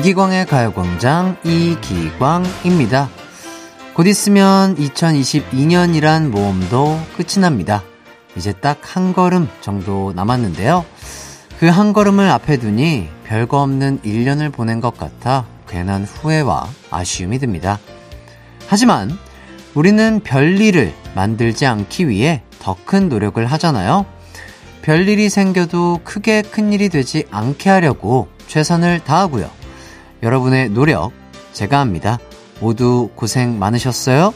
이기광의 가요광장 이기광입니다. 곧 있으면 2022년이란 모험도 끝이 납니다. 이제 딱 한 걸음 정도 남았는데요. 그 한 걸음을 앞에 두니 별거 없는 1년을 보낸 것 같아 괜한 후회와 아쉬움이 듭니다. 하지만 우리는 별일을 만들지 않기 위해 더 큰 노력을 하잖아요. 별일이 생겨도 크게 큰 일이 되지 않게 하려고 최선을 다하고요. 여러분의 노력 제가 합니다. 모두 고생 많으셨어요?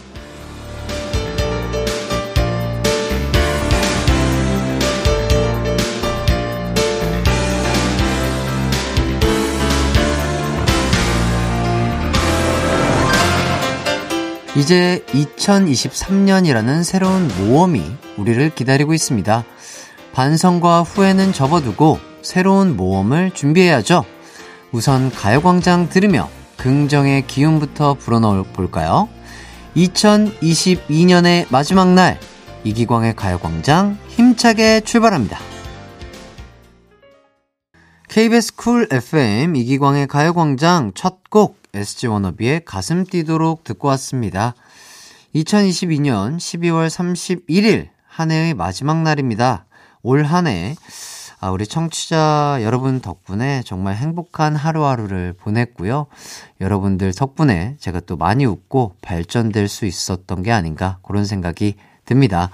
이제 2023년이라는 새로운 모험이 우리를 기다리고 있습니다. 반성과 후회는 접어두고 새로운 모험을 준비해야죠. 우선 가요광장 들으며 긍정의 기운부터 불어넣어 볼까요? 2022년의 마지막 날 이기광의 가요광장 힘차게 출발합니다. KBS 쿨 FM 이기광의 가요광장 첫 곡 SG 워너비의 가슴 뛰도록 듣고 왔습니다. 2022년 12월 31일 한 해의 마지막 날입니다. 올 한 해 아, 우리 청취자 여러분 덕분에 정말 행복한 하루하루를 보냈고요. 여러분들 덕분에 제가 또 많이 웃고 발전될 수 있었던 게 아닌가 그런 생각이 듭니다.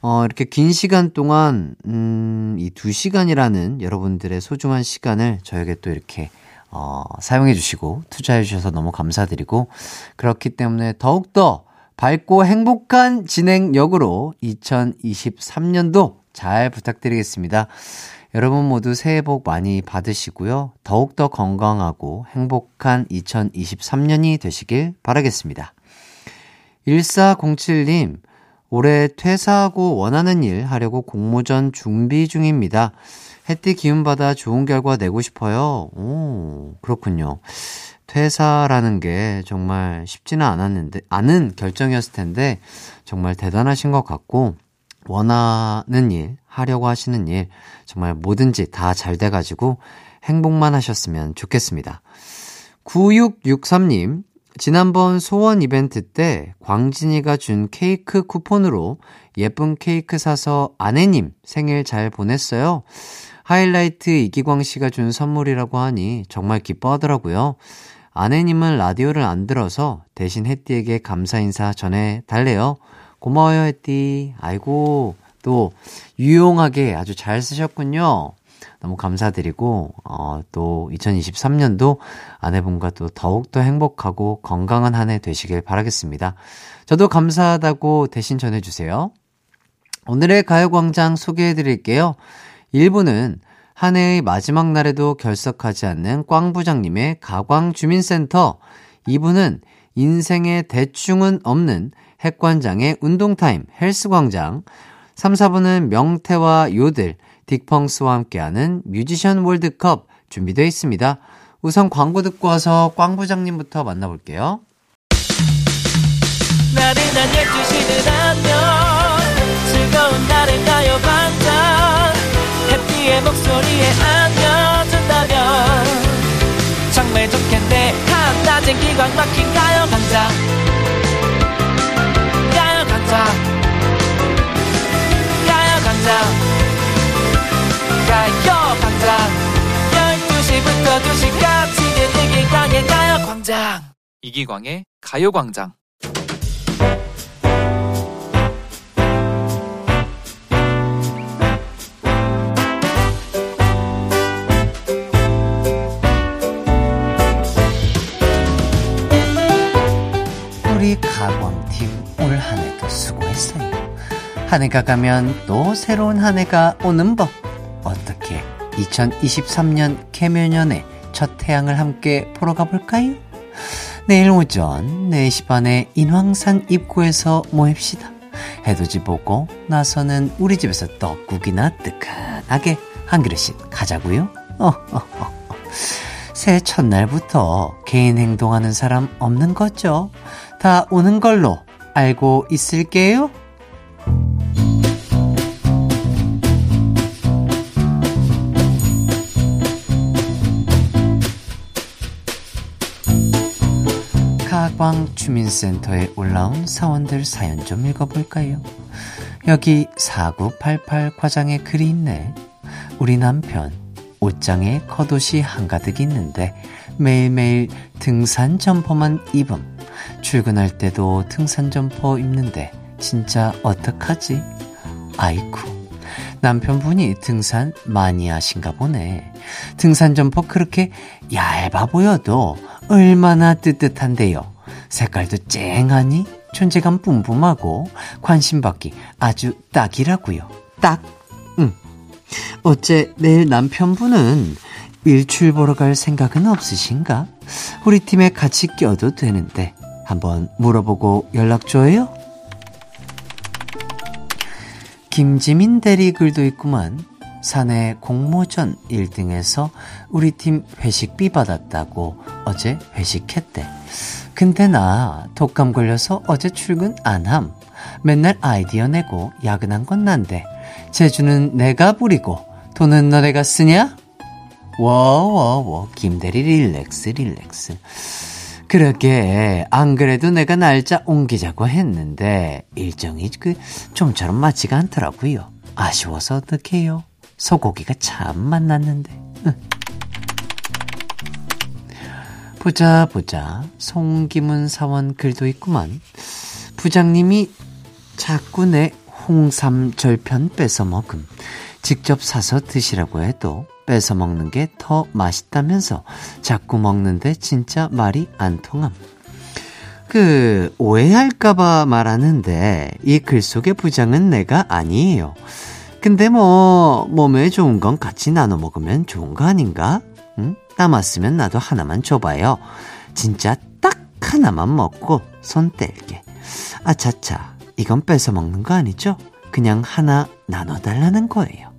어, 이렇게 긴 시간 동안, 음, 이 두 시간이라는 여러분들의 소중한 시간을 저에게 또 이렇게, 어, 사용해 주시고, 투자해 주셔서 너무 감사드리고, 그렇기 때문에 더욱더 밝고 행복한 진행력으로 2023년도 잘 부탁드리겠습니다. 여러분 모두 새해 복 많이 받으시고요. 더욱더 건강하고 행복한 2023년이 되시길 바라겠습니다. 1407님, 올해 퇴사하고 원하는 일 하려고 공모전 준비 중입니다. 햇띠 기운받아 좋은 결과 내고 싶어요. 오, 그렇군요. 퇴사라는 게 정말 쉽지는 않았는데, 않은 결정이었을 텐데, 정말 대단하신 것 같고, 원하는 일, 하려고 하시는 일, 정말 뭐든지 다 잘 돼가지고 행복만 하셨으면 좋겠습니다. 9663님, 지난번 소원 이벤트 때 광진이가 준 케이크 쿠폰으로 예쁜 케이크 사서 아내님 생일 잘 보냈어요. 하이라이트 이기광 씨가 준 선물이라고 하니 정말 기뻐하더라고요. 아내님은 라디오를 안 들어서 대신 혜띠에게 감사 인사 전해 달래요. 고마워요, 혜띠. 아이고, 또 유용하게 아주 잘 쓰셨군요. 너무 감사드리고, 어, 또 2023년도 아내분과 또 더욱더 행복하고 건강한 한 해 되시길 바라겠습니다. 저도 감사하다고 대신 전해주세요. 오늘의 가요광장 소개해 드릴게요. 1부는 한 해의 마지막 날에도 결석하지 않는 꽝 부장님의 가광주민센터. 2부는 인생의 대충은 없는 핵관장의 운동타임 헬스광장. 3, 4부는 명태와 요들, 딕펑스와 함께하는 뮤지션 월드컵 준비되어 있습니다. 우선 광고 듣고 와서 꽝 부장님부터 만나볼게요. 나른한 12시는 안녕 즐거운 날을 가요 반장 해피의 목소리에 안겨준다면 정말 좋겠네 한낮엔 기광 막힌 가요 강장 가요 강장 가요광장 가요광장 12시부터 2시까지 이기광의 가요광장. 이기광의 가요광장. 우리 가광팀 올 한 해도 수고했어요. 한 해가 가면 또 새로운 한 해가 오는 법. 어떻게 2023년 개묘년의 첫 태양을 함께 보러 가볼까요? 내일 오전 4시 반에 인왕산 입구에서 모입시다. 해돋이 보고 나서는 우리 집에서 떡국이나 뜨끈하게 한 그릇씩 가자고요. 어, 어, 어. 새해 첫날부터 개인 행동하는 사람 없는 거죠? 다 오는 걸로 알고 있을게요. 가광 주민센터에 올라온 사원들 사연 좀 읽어볼까요? 여기 4988 과장의 글이 있네. 우리 남편 옷장에 겉옷이 한가득 있는데 매일매일 등산 점퍼만 입음. 출근할 때도 등산 점퍼 입는데 진짜 어떡하지? 아이쿠. 남편분이 등산 많이 하신가 보네. 등산 점퍼 그렇게 얇아 보여도 얼마나 뜨뜻한데요. 색깔도 쨍하니 존재감 뿜뿜하고 관심 받기 아주 딱이라고요. 딱. 응. 어째 내일 남편분은 일출 보러 갈 생각은 없으신가? 우리 팀에 같이 껴도 되는데 한번 물어보고 연락 줘요. 김지민 대리 글도 있구만. 사내 공모전 1등에서 우리 팀 회식비 받았다고 어제 회식했대. 근데 나 독감 걸려서 어제 출근 안 함. 맨날 아이디어 내고 야근한 건 난데 제주는 내가 부리고 돈은 너네가 쓰냐? 워워워 김대리 릴렉스 릴렉스 그러게 안 그래도 내가 날짜 옮기자고 했는데 일정이 그 좀처럼 맞지가 않더라고요. 아쉬워서 어떡해요. 소고기가 참 맛났는데. 보자 보자 송기문 사원 글도 있구만. 부장님이 자꾸 내 홍삼 절편 뺏어 먹음. 직접 사서 드시라고 해도 뺏어 먹는 게 더 맛있다면서 자꾸 먹는데 진짜 말이 안 통함. 그, 오해할까봐 말하는데, 이 글 속의 부장은 내가 아니에요. 근데 뭐, 몸에 좋은 건 같이 나눠 먹으면 좋은 거 아닌가? 응? 남았으면 나도 하나만 줘봐요. 진짜 딱 하나만 먹고 손 뗄게. 아차차, 이건 뺏어 먹는 거 아니죠? 그냥 하나 나눠달라는 거예요.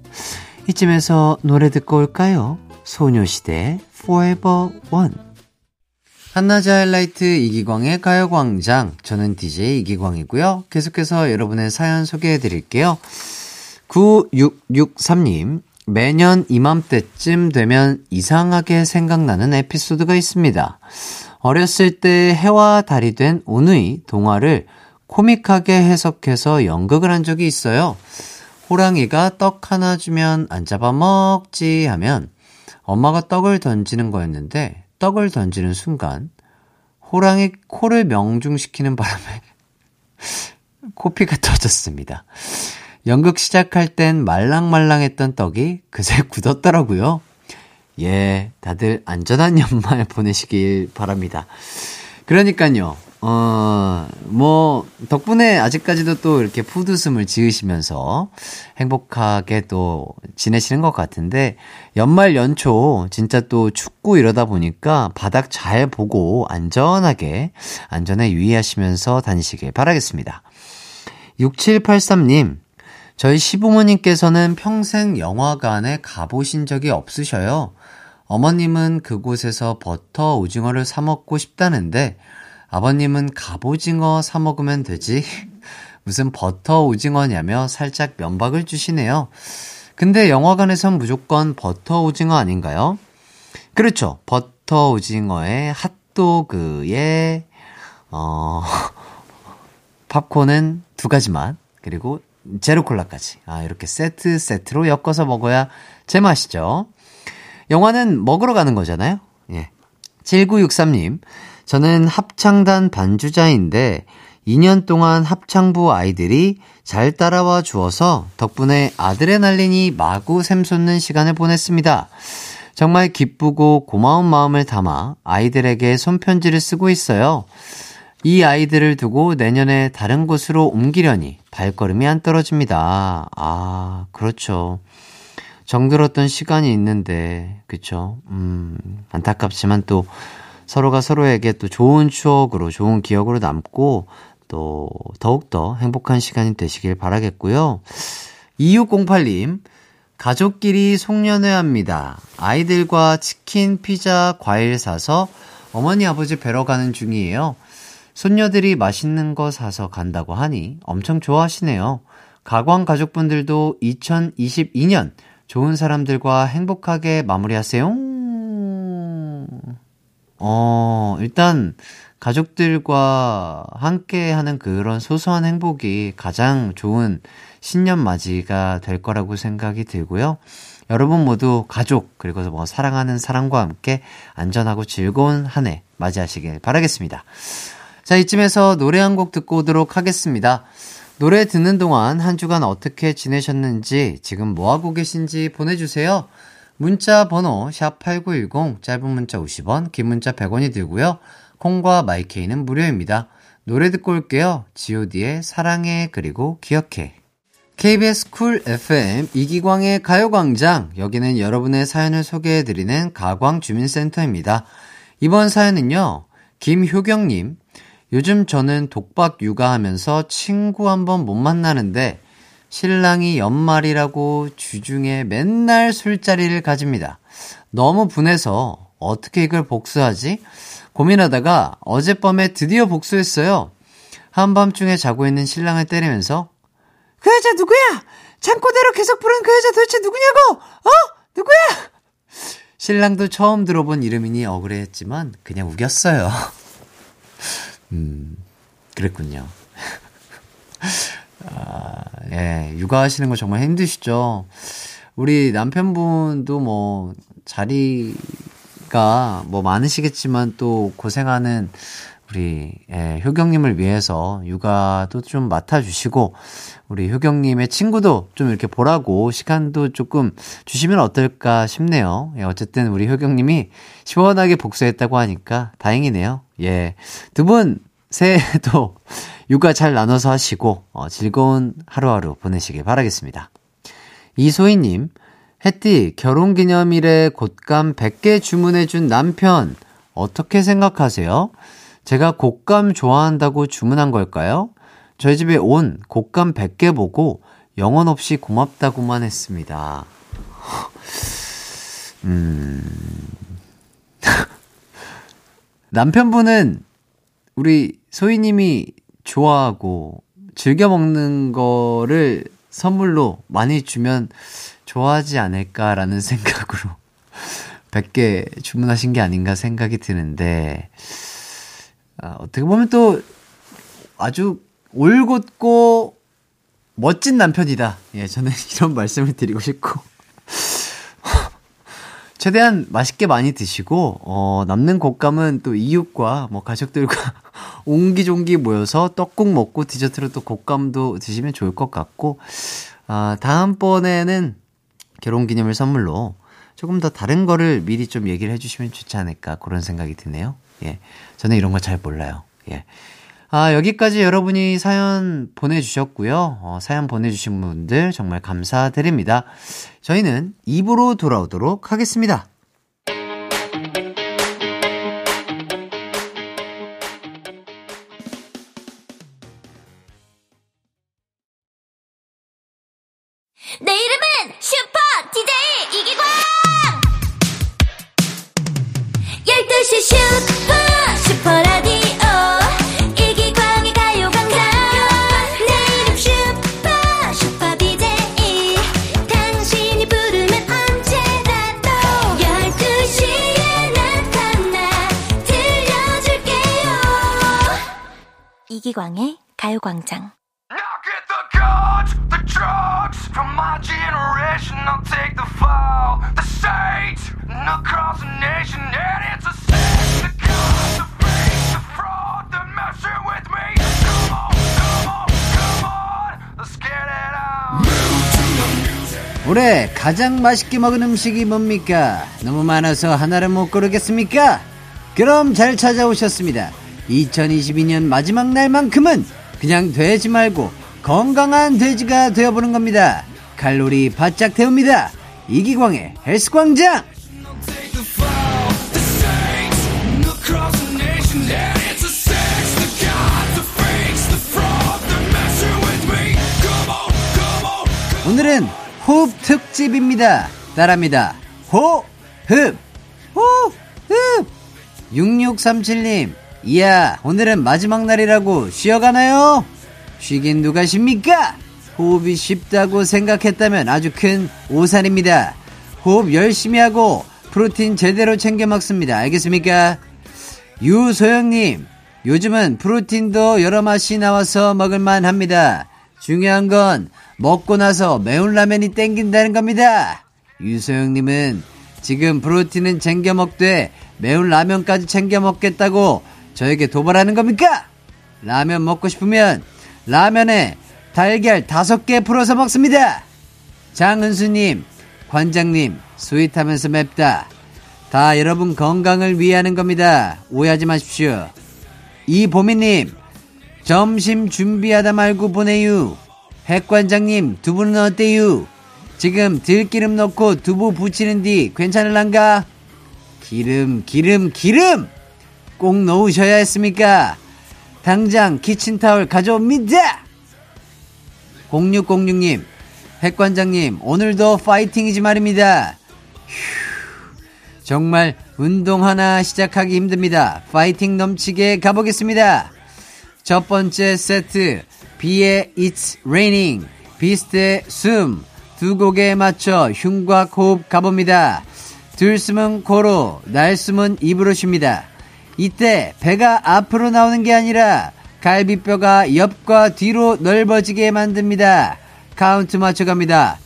이쯤에서 노래 듣고 올까요? 소녀시대 Forever One. 한낮의 하이라이트 이기광의 가요광장. 저는 DJ 이기광이고요. 계속해서 여러분의 사연 소개해 드릴게요. 9663님, 매년 이맘때쯤 되면 이상하게 생각나는 에피소드가 있습니다. 어렸을 때 해와 달이 된 오누이 동화를 코믹하게 해석해서 연극을 한 적이 있어요. 호랑이가 떡 하나 주면 안 잡아먹지 하면 엄마가 떡을 던지는 거였는데 떡을 던지는 순간 호랑이 코를 명중시키는 바람에 코피가 터졌습니다. 연극 시작할 땐 말랑말랑했던 떡이 그새 굳었더라고요. 예, 다들 안전한 연말 보내시길 바랍니다. 그러니까요, 어, 뭐, 덕분에 아직까지도 또 이렇게 푸드숨을 지으시면서 행복하게 또 지내시는 것 같은데, 연말 연초 진짜 또 춥고 이러다 보니까 바닥 잘 보고 안전하게, 안전에 유의하시면서 다니시길 바라겠습니다. 6783님, 저희 시부모님께서는 평생 영화관에 가보신 적이 없으셔요. 어머님은 그곳에서 버터 오징어를 사먹고 싶다는데, 아버님은 갑오징어 사 먹으면 되지. 무슨 버터 오징어냐며 살짝 면박을 주시네요. 근데 영화관에선 무조건 버터 오징어 아닌가요? 그렇죠. 버터 오징어에 핫도그에, 어, 팝콘은 두 가지 맛, 그리고 제로콜라까지. 아, 이렇게 세트, 세트로 엮어서 먹어야 제맛이죠. 영화는 먹으러 가는 거잖아요. 예. 7963님, 저는 합창단 반주자인데 2년 동안 합창부 아이들이 잘 따라와 주어서 덕분에 아드레날린이 마구 샘솟는 시간을 보냈습니다. 정말 기쁘고 고마운 마음을 담아 아이들에게 손편지를 쓰고 있어요. 이 아이들을 두고 내년에 다른 곳으로 옮기려니 발걸음이 안 떨어집니다. 아, 그렇죠. 정들었던 시간이 있는데, 그쵸. 음, 안타깝지만 또 서로가 서로에게 또 좋은 추억으로, 좋은 기억으로 남고, 또, 더욱더 행복한 시간이 되시길 바라겠고요. 2608님, 가족끼리 송년회 합니다. 아이들과 치킨, 피자, 과일 사서 어머니, 아버지 뵈러 가는 중이에요. 손녀들이 맛있는 거 사서 간다고 하니 엄청 좋아하시네요. 가광 가족분들도 2022년 좋은 사람들과 행복하게 마무리하세요. 어, 일단, 가족들과 함께 하는 그런 소소한 행복이 가장 좋은 신년 맞이가 될 거라고 생각이 들고요. 여러분 모두 가족, 그리고 뭐 사랑하는 사람과 함께 안전하고 즐거운 한 해 맞이하시길 바라겠습니다. 자, 이쯤에서 노래 한 곡 듣고 오도록 하겠습니다. 노래 듣는 동안 한 주간 어떻게 지내셨는지, 지금 뭐하고 계신지 보내주세요. 문자 번호 샵8910 짧은 문자 50원 긴 문자 100원이 들고요. 콩과 my K는 무료입니다. 노래 듣고 올게요. god의 사랑해 그리고 기억해 KBS Cool FM 이기광의 가요광장 여기는 여러분의 사연을 소개해드리는 가광주민센터입니다. 이번 사연은요. 김효경님 요즘 저는 독박 육아하면서 친구 한 번 못 만나는데 신랑이 연말이라고 주중에 맨날 술자리를 가집니다. 너무 분해서 어떻게 이걸 복수하지? 고민하다가 어젯밤에 드디어 복수했어요. 한밤중에 자고 있는 신랑을 때리면서 그 여자 누구야? 창고대로 계속 부른 그 여자 도대체 누구냐고? 어? 누구야? 신랑도 처음 들어본 이름이니 억울해했지만 그냥 우겼어요. 음, 그랬군요. 아, 예, 육아하시는 거 정말 힘드시죠? 우리 남편분도 뭐, 자리가 뭐 많으시겠지만 또 고생하는 우리, 예, 효경님을 위해서 육아도 좀 맡아주시고, 우리 효경님의 친구도 좀 이렇게 보라고 시간도 조금 주시면 어떨까 싶네요. 예, 어쨌든 우리 효경님이 시원하게 복수했다고 하니까 다행이네요. 예. 두 분, 새해에도 육아 잘 나눠서 하시고 어, 즐거운 하루하루 보내시길 바라겠습니다. 이소희님, 혜띠 결혼기념일에 곶감 100개 주문해준 남편 어떻게 생각하세요? 제가 곶감 좋아한다고 주문한 걸까요? 저희 집에 온 곶감 100개 보고 영혼 없이 고맙다고만 했습니다. 음. 남편분은 우리 소희님이 좋아하고 즐겨 먹는 거를 선물로 많이 주면 좋아하지 않을까라는 생각으로 100개 주문하신 게 아닌가 생각이 드는데, 아, 어떻게 보면 또 아주 올곧고 멋진 남편이다. 예, 저는 이런 말씀을 드리고 싶고. 최대한 맛있게 많이 드시고, 어, 남는 곶감은 또 이웃과 뭐 가족들과 옹기종기 모여서 떡국 먹고 디저트로 또 곶감도 드시면 좋을 것 같고, 아, 다음번에는 결혼 기념일 선물로 조금 더 다른 거를 미리 좀 얘기를 해주시면 좋지 않을까 그런 생각이 드네요. 예. 저는 이런 거 잘 몰라요. 예. 아, 여기까지 여러분이 사연 보내주셨고요. 어, 사연 보내주신 분들 정말 감사드립니다. 저희는 입으로 돌아오도록 하겠습니다. It on. 올해 가장 맛있게 먹은 음식이 뭡니까? 너무 많아서 하나를 못 고르겠습니까? 그럼 잘 찾아오셨습니다. 2022년 마지막 날만큼은 그냥 돼지 말고 건강한 돼지가 되어보는 겁니다. 칼로리 바짝 태웁니다. 이기광의 헬스광장! 오늘은 호흡 특집입니다. 따라합니다. 호흡! 호흡! 6637님, 이야, 오늘은 마지막 날이라고 쉬어가나요? 쉬긴 누가 쉽니까? 호흡이 쉽다고 생각했다면 아주 큰 오산입니다. 호흡 열심히 하고 프로틴 제대로 챙겨 먹습니다. 알겠습니까? 유소영님, 요즘은 프로틴도 여러 맛이 나와서 먹을만 합니다. 중요한 건 먹고 나서 매운 라면이 땡긴다는 겁니다. 유소영님은 지금 프로틴은 챙겨 먹되 매운 라면까지 챙겨 먹겠다고 저에게 도발하는 겁니까? 라면 먹고 싶으면 라면에 달걀 다섯 개 풀어서 먹습니다. 장은수님, 관장님, 스윗하면서 맵다. 다 여러분 건강을 위하는 겁니다. 오해하지 마십시오. 이보미님, 점심 준비하다 말고 보내유. 핵관장님, 두부는 어때유? 지금 들기름 넣고 두부 부치는 뒤 괜찮을란가? 기름, 기름, 기름! 꼭 넣으셔야 했습니까? 당장 키친타올 가져옵니다! 0606님, 핵관장님, 오늘도 파이팅이지 말입니다. 휴, 정말 운동 하나 시작하기 힘듭니다. 파이팅 넘치게 가보겠습니다. 첫 번째 세트, 비의 It's Raining, BEAST의 숨, 두 곡에 맞춰 흉곽 호흡 가봅니다. 들숨은 코로, 날숨은 입으로 쉽니다. 이때 배가 앞으로 나오는 게 아니라 갈비뼈가 옆과 뒤로 넓어지게 만듭니다. 카운트 맞춰갑니다.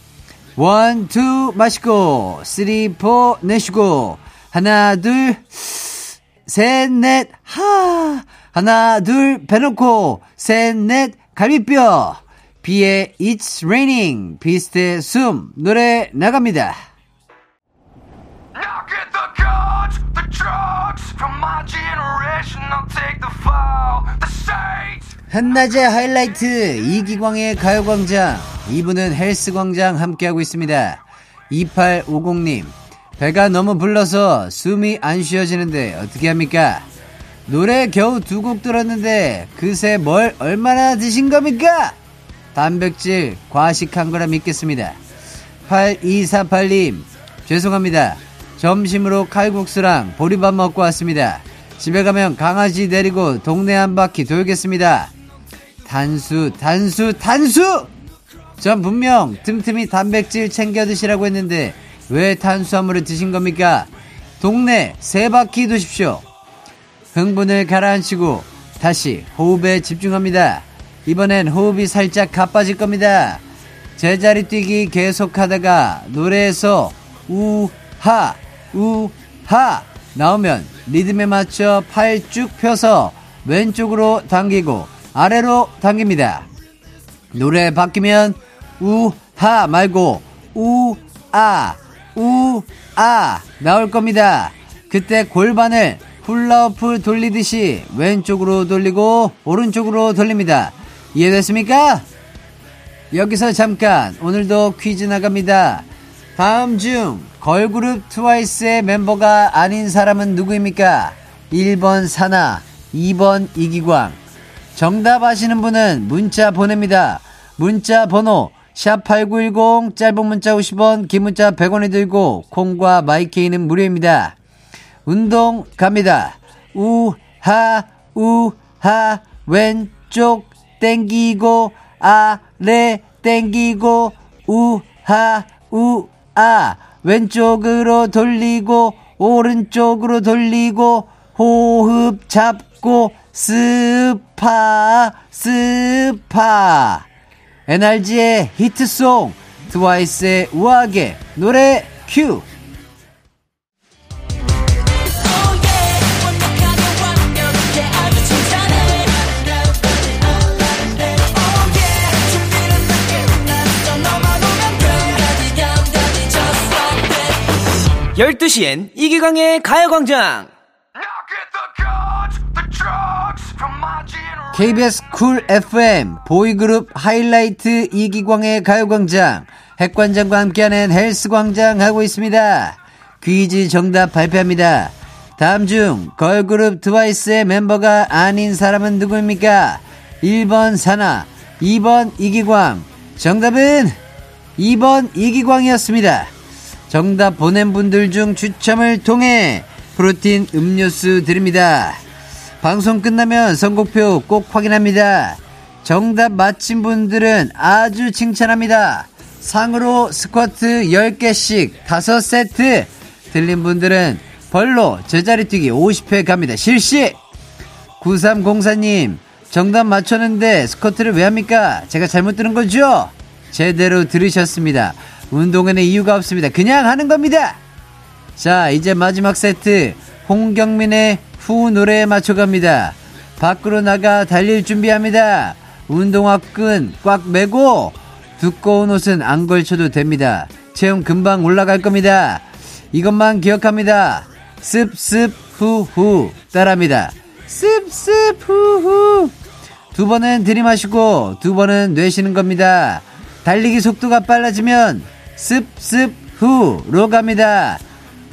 one, two, 마시고, three, four, 내쉬고, 하나, 둘, 셋, 넷, 하, 하나, 둘, 배 놓고, 셋, 넷, 갈비뼈. 비의 It's Raining, 비스트의 숨, 노래 나갑니다. Guns, the drugs from my generation. I'll take the fall, the states. 한낮의 하이라이트 이기광의 가요광장. 이분은 헬스광장 함께하고 있습니다. 2850님 배가 너무 불러서 숨이 안 쉬어지는데 어떻게 합니까? 노래 겨우 두 곡 들었는데 그새 뭘 얼마나 드신 겁니까? 단백질 과식한 거라 믿겠습니다. 8248님 죄송합니다 점심으로 칼국수랑 보리밥 먹고 왔습니다 집에 가면 강아지 데리고 동네 한 바퀴 돌겠습니다 단수, 단수, 단수! 전 분명 틈틈이 단백질 챙겨 드시라고 했는데 왜 탄수화물을 드신 겁니까? 동네 세 바퀴 도십시오. 흥분을 가라앉히고 다시 호흡에 집중합니다. 이번엔 호흡이 살짝 가빠질 겁니다. 제자리 뛰기 계속하다가 노래에서 우하 우하 나오면 리듬에 맞춰 팔 쭉 펴서 왼쪽으로 당기고 아래로 당깁니다. 노래 바뀌면 우하 말고 우아 우아 나올 겁니다. 그때 골반을 훌라후프 돌리듯이 왼쪽으로 돌리고 오른쪽으로 돌립니다. 이해됐습니까? 여기서 잠깐 오늘도 퀴즈 나갑니다. 다음 중 걸그룹 트와이스의 멤버가 아닌 사람은 누구입니까? 1번 사나, 2번 이기광. 정답 아시는 분은 문자 보냅니다. 문자 번호 샵8910 짧은 문자 50원 긴 문자 100원이 들고 콩과 my K는 무료입니다. 운동 갑니다. 우하 우하 왼쪽 땡기고 아래 땡기고 우하 우 아 왼쪽으로 돌리고 오른쪽으로 돌리고 호흡 잡고 스파 스파. NRG의 히트송 트와이스의 우아하게 노래 큐 열두 시엔 이기광의 가요광장. KBS Cool FM 보이그룹 하이라이트 이기광의 가요광장 핵관장과 함께하는 헬스광장 하고 있습니다. 퀴즈 정답 발표합니다. 다음 중 걸그룹 트와이스의 멤버가 아닌 사람은 누구입니까? 1번 사나, 2번 이기광. 정답은 2번 이기광이었습니다. 정답 보낸 분들 중 추첨을 통해 프로틴 음료수 드립니다. 방송 끝나면 선곡표 꼭 확인합니다. 정답 맞힌 분들은 아주 칭찬합니다. 상으로 스쿼트 10개씩 5세트, 틀린 분들은 벌로 제자리 뛰기 50회 갑니다. 실시! 9304님, 정답 맞췄는데 스쿼트를 왜 합니까? 제가 잘못 들은 거죠? 제대로 들으셨습니다. 운동에는 이유가 없습니다. 그냥 하는 겁니다! 자, 이제 마지막 세트. 홍경민의 후 노래에 맞춰갑니다. 밖으로 나가 달릴 준비합니다. 운동화 끈 꽉 매고 두꺼운 옷은 안 걸쳐도 됩니다. 체온 금방 올라갈 겁니다. 이것만 기억합니다. 습습 후후 따라합니다. 습습 후후 두 번은 들이마시고 두 번은 뇌시는 겁니다. 달리기 속도가 빨라지면 습습 후로 갑니다.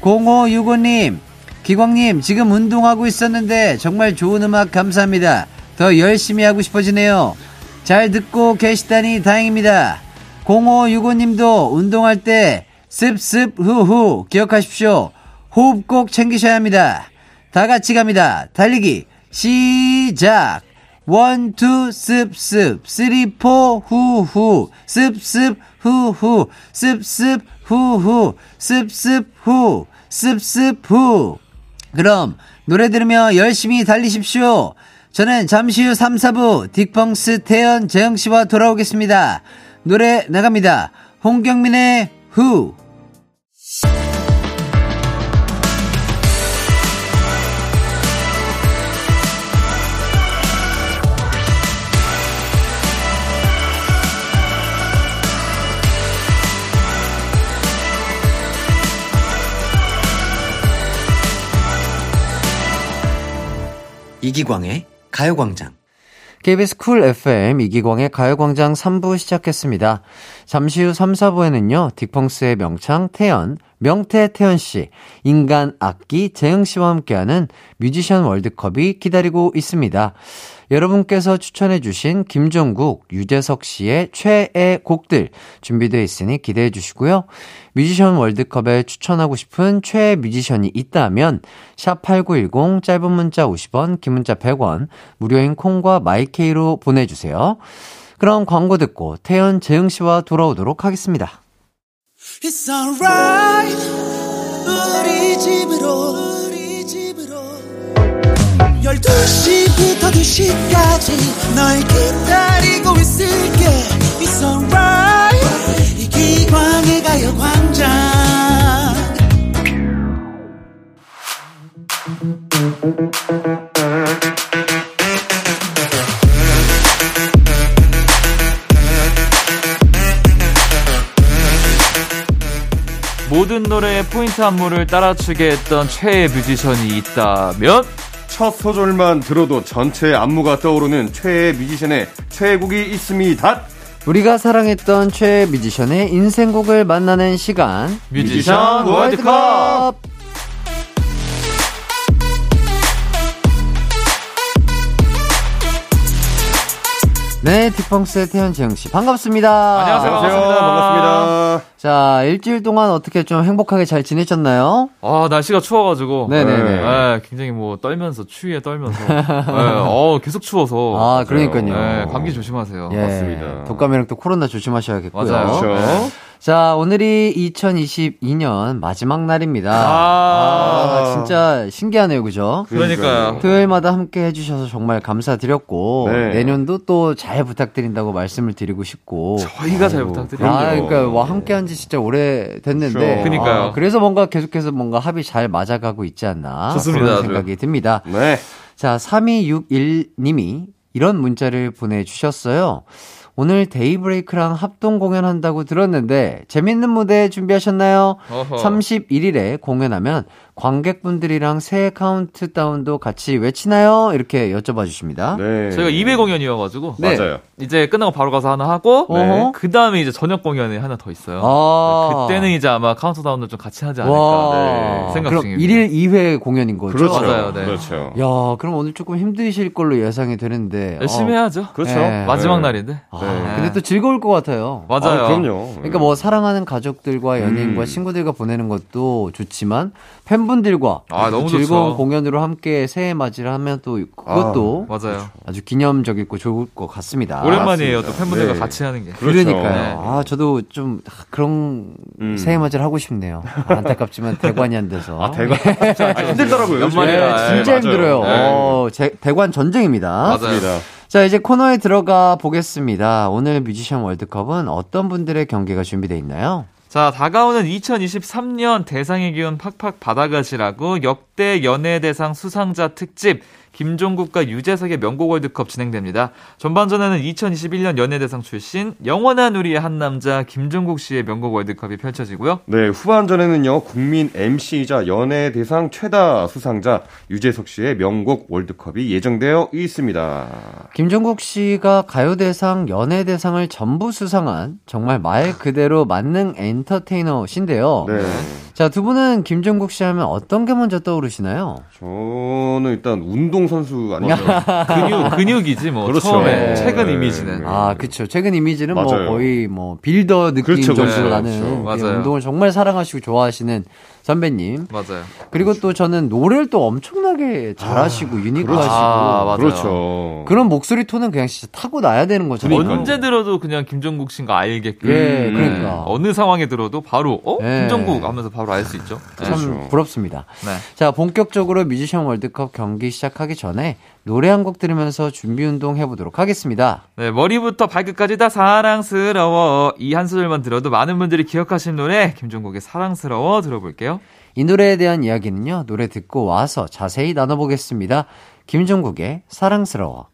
0565님, 기광님, 지금 운동하고 있었는데 정말 좋은 음악 감사합니다. 더 열심히 하고 싶어지네요. 잘 듣고 계시다니 다행입니다. 0565님도 운동할 때 습습 후후 기억하십시오. 호흡 꼭 챙기셔야 합니다. 다 같이 갑니다. 달리기 시작. one, two, 습 습, three, four, 후 후, 습 습, 후 후, 습 습, 후 후, 습 습, 후, 습 습, 후. 그럼 노래 들으며 열심히 달리십시오. 저는 잠시 후 3, 4부 딕펑스 태현 재흥씨와 돌아오겠습니다. 노래 나갑니다. 홍경민의 후. 이기광의 가요광장. KBS Cool FM 이기광의 가요광장 3부 시작했습니다. 잠시 후 3, 4부에는요, 딕펑스의 명창 태현, 명태 태현 씨, 인간 악기 재흥 씨와 함께하는 뮤지션 월드컵이 기다리고 있습니다. 여러분께서 추천해주신 김종국, 유재석 씨의 최애 곡들 준비되어 있으니 기대해 주시고요. 뮤지션 월드컵에 추천하고 싶은 최애 뮤지션이 있다면 샵8910 짧은 문자 50원, 긴 문자 100원, 무료인 콩과 마이케이로 보내주세요. 그럼 광고 듣고 태연 재영 씨와 돌아오도록 하겠습니다. It's alright 우리 집으로 12시부터 2시까지 널 기다리고 있을게. It's alright. 이기광의 가요광장. 모든 노래의 포인트 안무를 따라추게 했던 최애 뮤지션이 있다면 첫 소절만 들어도 전체 안무가 떠오르는 최애 뮤지션의 최애곡이 있습니다. 우리가 사랑했던 최애 뮤지션의 인생곡을 만나는 시간. 뮤지션 월드컵! 네, 딕펑스의 태현 재흥씨. 반갑습니다. 안녕하세요. 안녕하세요. 반갑습니다. 자, 일주일 동안 어떻게 좀 행복하게 잘 지내셨나요? 아, 날씨가 추워가지고. 네네네. 네, 굉장히 뭐 떨면서, 추위에 떨면서. 네, 어, 계속 추워서. 아, 그러니까요. 네, 감기 조심하세요. 예, 맞습니다. 독감이랑 또 코로나 조심하셔야겠고요. 맞아요. 그렇죠. 네. 자, 오늘이 2022년 마지막 날입니다. 아. 아, 진짜 신기하네요, 그죠? 그러니까요. 토요일마다 함께 해주셔서 정말 감사드렸고, 네. 내년도 또 잘 부탁드린다고 말씀을 드리고 싶고. 저희가 잘 부탁드립니다. 아. 그러니까 와 함께 한 지 진짜 오래 됐는데. 그렇죠. 그러니까요. 아, 그래서 뭔가 계속해서 뭔가 합이 잘 맞아가고 있지 않나. 좋습니다, 그런 아주. 생각이 듭니다. 네. 자, 3261님이 이런 문자를 보내주셨어요. 오늘 데이브레이크랑 합동 공연한다고 들었는데 재밌는 무대 준비하셨나요? 어허. 31일에 공연하면 관객분들이랑 새해 카운트다운도 같이 외치나요? 이렇게 여쭤봐 주십니다. 네. 저희가 2회 공연이어가지고. 네. 맞아요. 이제 끝나고 바로 가서 하나 하고. 어허. 그 다음에 이제 저녁 공연이 하나 더 있어요. 아. 그때는 이제 아마 카운트다운을 좀 같이 하지 않을까. 와. 네, 생각 그럼 중입니다. 1일 2회 공연인 거죠? 그렇죠. 맞아요, 네. 그렇죠. 야, 그럼 오늘 조금 힘드실 걸로 예상이 되는데. 열심히 어. 해야죠. 그렇죠. 네. 마지막 네. 날인데. 아, 네. 근데 또 즐거울 것 같아요. 맞아요. 아, 그럼요. 그러니까 뭐 사랑하는 가족들과 연인과 음. 친구들과 보내는 것도 좋지만 팬분들과 아, 너무 즐거운 좋죠. 공연으로 함께 새해 맞이를 하면 또 그것도 맞아요. 아주 기념적이고 좋을 것 같습니다. 오랜만이에요. 또 맞습니다. 팬분들과 네. 같이 하는 게. 그렇죠. 그러니까요. 네. 아, 저도 좀 그런 음. 새해 맞이를 하고 싶네요. 안타깝지만 대관이 안 돼서. 아, 대관. 아, 힘들더라고요. 연말이라. 네, 진짜 네, 힘들어요. 어, 제- 대관 전쟁입니다. 맞습니다. 자, 이제 코너에 들어가 보겠습니다. 오늘 뮤지션 월드컵은 어떤 분들의 경기가 준비되어 있나요? 자, 다가오는 2023년 대상의 기운 팍팍 받아가시라고 역대 연예대상 수상자 특집 김종국과 유재석의 명곡 월드컵 진행됩니다. 전반전에는 2021년 연예대상 출신 영원한 우리의 한 남자 김종국 씨의 명곡 월드컵이 펼쳐지고요. 네, 후반전에는요, 국민 MC이자 연예 대상 최다 수상자 유재석 씨의 명곡 월드컵이 예정되어 있습니다. 김종국 씨가 가요대상, 연예대상을 전부 수상한 정말 말 그대로 만능 엔터테이너신데요. 네. 자, 두 분은 김종국 씨 하면 어떤 게 먼저 떠오르시나요? 저는 일단 운동 선수 아니죠? 근육, 근육이지 뭐 그렇죠. 처음에 네. 최근 네. 이미지는. 네. 아, 그쵸. 최근 이미지는 뭐 맞아요. 거의 뭐 빌더 느낌 그렇죠, 정도로 그렇죠, 나는 그렇죠. 맞아요. 운동을 정말 사랑하시고 좋아하시는 선배님. 맞아요. 그리고 또 저는 노래를 또 엄청나게 잘하시고 유니크하시고 아, 맞아요. 그렇죠. 그런 목소리 톤은 그냥 진짜 타고 나야 되는 거잖아요. 그러니까요. 언제 들어도 그냥 김종국 씨인 거 알게끔. 예, 네. 그러니까. 어느 상황에 들어도 바로 어? 예. 김종국 하면서 바로 알 수 있죠. 네. 참 그렇죠. 부럽습니다. 네. 자, 본격적으로 뮤지션 월드컵 경기 시작하기 전에 노래 한 곡 들으면서 준비 운동 해보도록 하겠습니다. 네, 머리부터 발끝까지 다 사랑스러워. 이 한 소절만 들어도 많은 분들이 기억하시는 노래, 김종국의 사랑스러워 들어볼게요. 이 노래에 대한 이야기는요, 노래 듣고 와서 자세히 나눠보겠습니다. 김종국의 사랑스러워.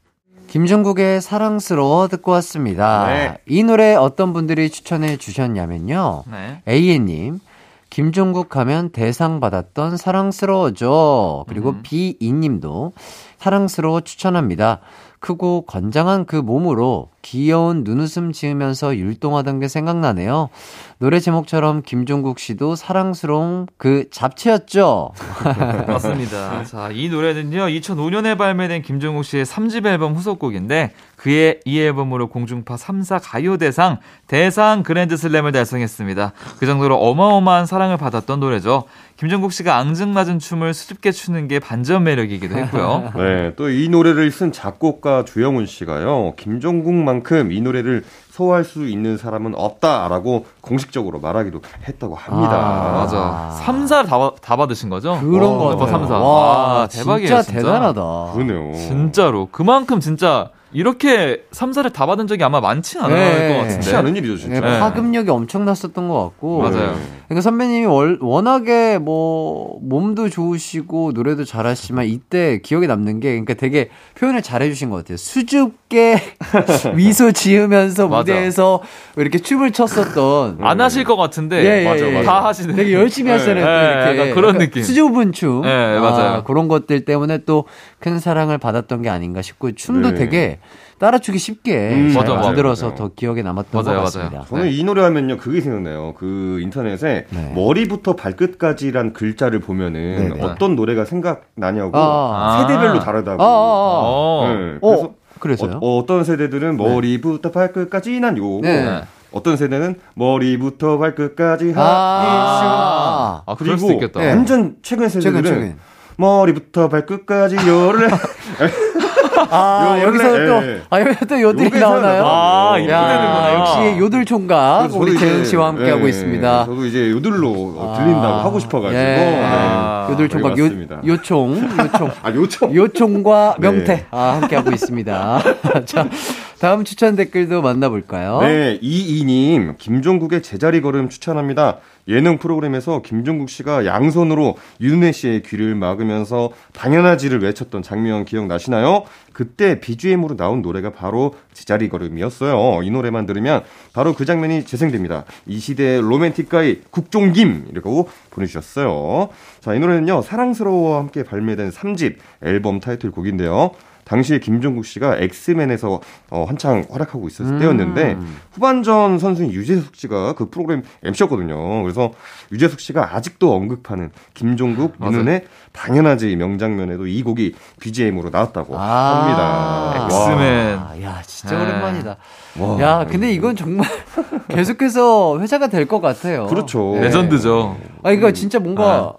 김종국의 사랑스러워 듣고 왔습니다. 네. 이 노래 어떤 분들이 추천해 주셨냐면요. 네. A님, 김종국 하면 대상 받았던 사랑스러워져. 그리고 비이님도 사랑스러워 추천합니다. 크고 건장한 그 몸으로 귀여운 눈웃음 지으면서 율동하던 게 생각나네요. 노래 제목처럼 김종국 씨도 사랑스러운 그 잡채였죠? 맞습니다. 자, 이 노래는요, 2005년에 발매된 김종국 씨의 3집 앨범 후속곡인데, 그의 이 앨범으로 공중파 3사 가요대상, 대상 그랜드 슬램을 달성했습니다. 그 정도로 어마어마한 사랑을 받았던 노래죠. 김종국 씨가 앙증맞은 춤을 수줍게 추는 게 반전 매력이기도 했고요. 네, 또 이 노래를 쓴 작곡가 주영훈 씨가요, 김종국만큼 이 노래를 소화할 수 있는 사람은 없다라고 공식적으로 말하기도 했다고 합니다. 아, 맞아. 3사 다, 받- 다 받으신 거죠? 그런 거 멤버 같아요. 3사. 와, 와, 대박이에요. 진짜 대단하다. 그러네요. 진짜로. 그만큼 진짜 이렇게 3사를 다 받은 적이 아마 많진 않을 네. 것 같은데. 쉽지 않은 일이죠, 진짜. 네, 네. 파급력이 엄청 났었던 것 같고. 맞아요. 그러니까 선배님이 월, 워낙에 뭐 몸도 좋으시고 노래도 잘하시지만 이때 기억에 남는 게 그러니까 되게 표현을 잘해주신 것 같아요. 수줍게 미소 지으면서. 무대에서 이렇게 춤을 췄었던. 안 하실 것 같은데 예, 예, 맞아, 예. 맞아. 다 하시는. 되게 열심히 네, 이렇게. 약간 그런 약간 느낌. 수줍은 춤. 네, 맞아요. 아, 그런 것들 때문에 또 큰 사랑을 받았던 게 아닌가 싶고 춤도 네. 되게 따라추기 쉽게 음, 잘 맞아, 만들어서 맞아요. 더 기억에 남았던 맞아요, 것 같습니다. 맞아요. 저는 이 노래 하면요, 그게 생각나요. 그 인터넷에 네. 머리부터 발끝까지란 글자를 보면은 네네. 어떤 노래가 생각나냐고 아. 세대별로 다르다고. 아, 아, 아. 어. 네, 그래서 어, 그래서요? 어, 떤 세대들은 머리부터 발끝까지 난 요고 네. 어떤 세대는 머리부터 발끝까지 하이슈 아, 아, 그럴 그리고. 네. 완전 최근 세대들은 최근, 최근. 머리부터 발끝까지 요를 아, 요 여기서 원래, 또, 예. 아, 여기서 또 요들이 나오나요? 아, 되는구나. 역시 요들 총각, 우리 재영 씨와 함께하고 예, 있습니다. 저도 이제 요들로 어, 들린다고 아, 하고 싶어가지고 예. 네. 아, 요들 총각, 요. 요총, 요총. 아 요청 요총과 네. 명태, 아, 함께하고 있습니다. 자, 다음 추천 댓글도 만나볼까요? 네, 이이님, 김종국의 제자리 걸음 추천합니다. 예능 프로그램에서 김종국 씨가 양손으로 윤혜 씨의 귀를 막으면서 당연하지를 외쳤던 장면 기억나시나요? 그때 BGM으로 나온 노래가 바로 제자리 걸음이었어요. 이 노래만 들으면 바로 그 장면이 재생됩니다. 이 시대의 로맨틱가이 국종김! 이라고 보내주셨어요. 자, 이 노래는요, 사랑스러워와 함께 발매된 3집 앨범 타이틀곡인데요. 당시에 김종국 씨가 엑스맨에서 어, 한창 활약하고 있었을 때였는데 후반전 선수인 유재석 씨가 그 프로그램 MC였거든요. 그래서 유재석 씨가 아직도 언급하는 김종국. 윤은혜의 당연하지 명장면에도 이 곡이 BGM으로 나왔다고 합니다. 엑스맨. 아, 야, 진짜 네. 오랜만이다. 와. 야, 근데 이건 정말 계속해서 회자가 될 것 같아요. 그렇죠. legend죠. 아, 이거 진짜 뭔가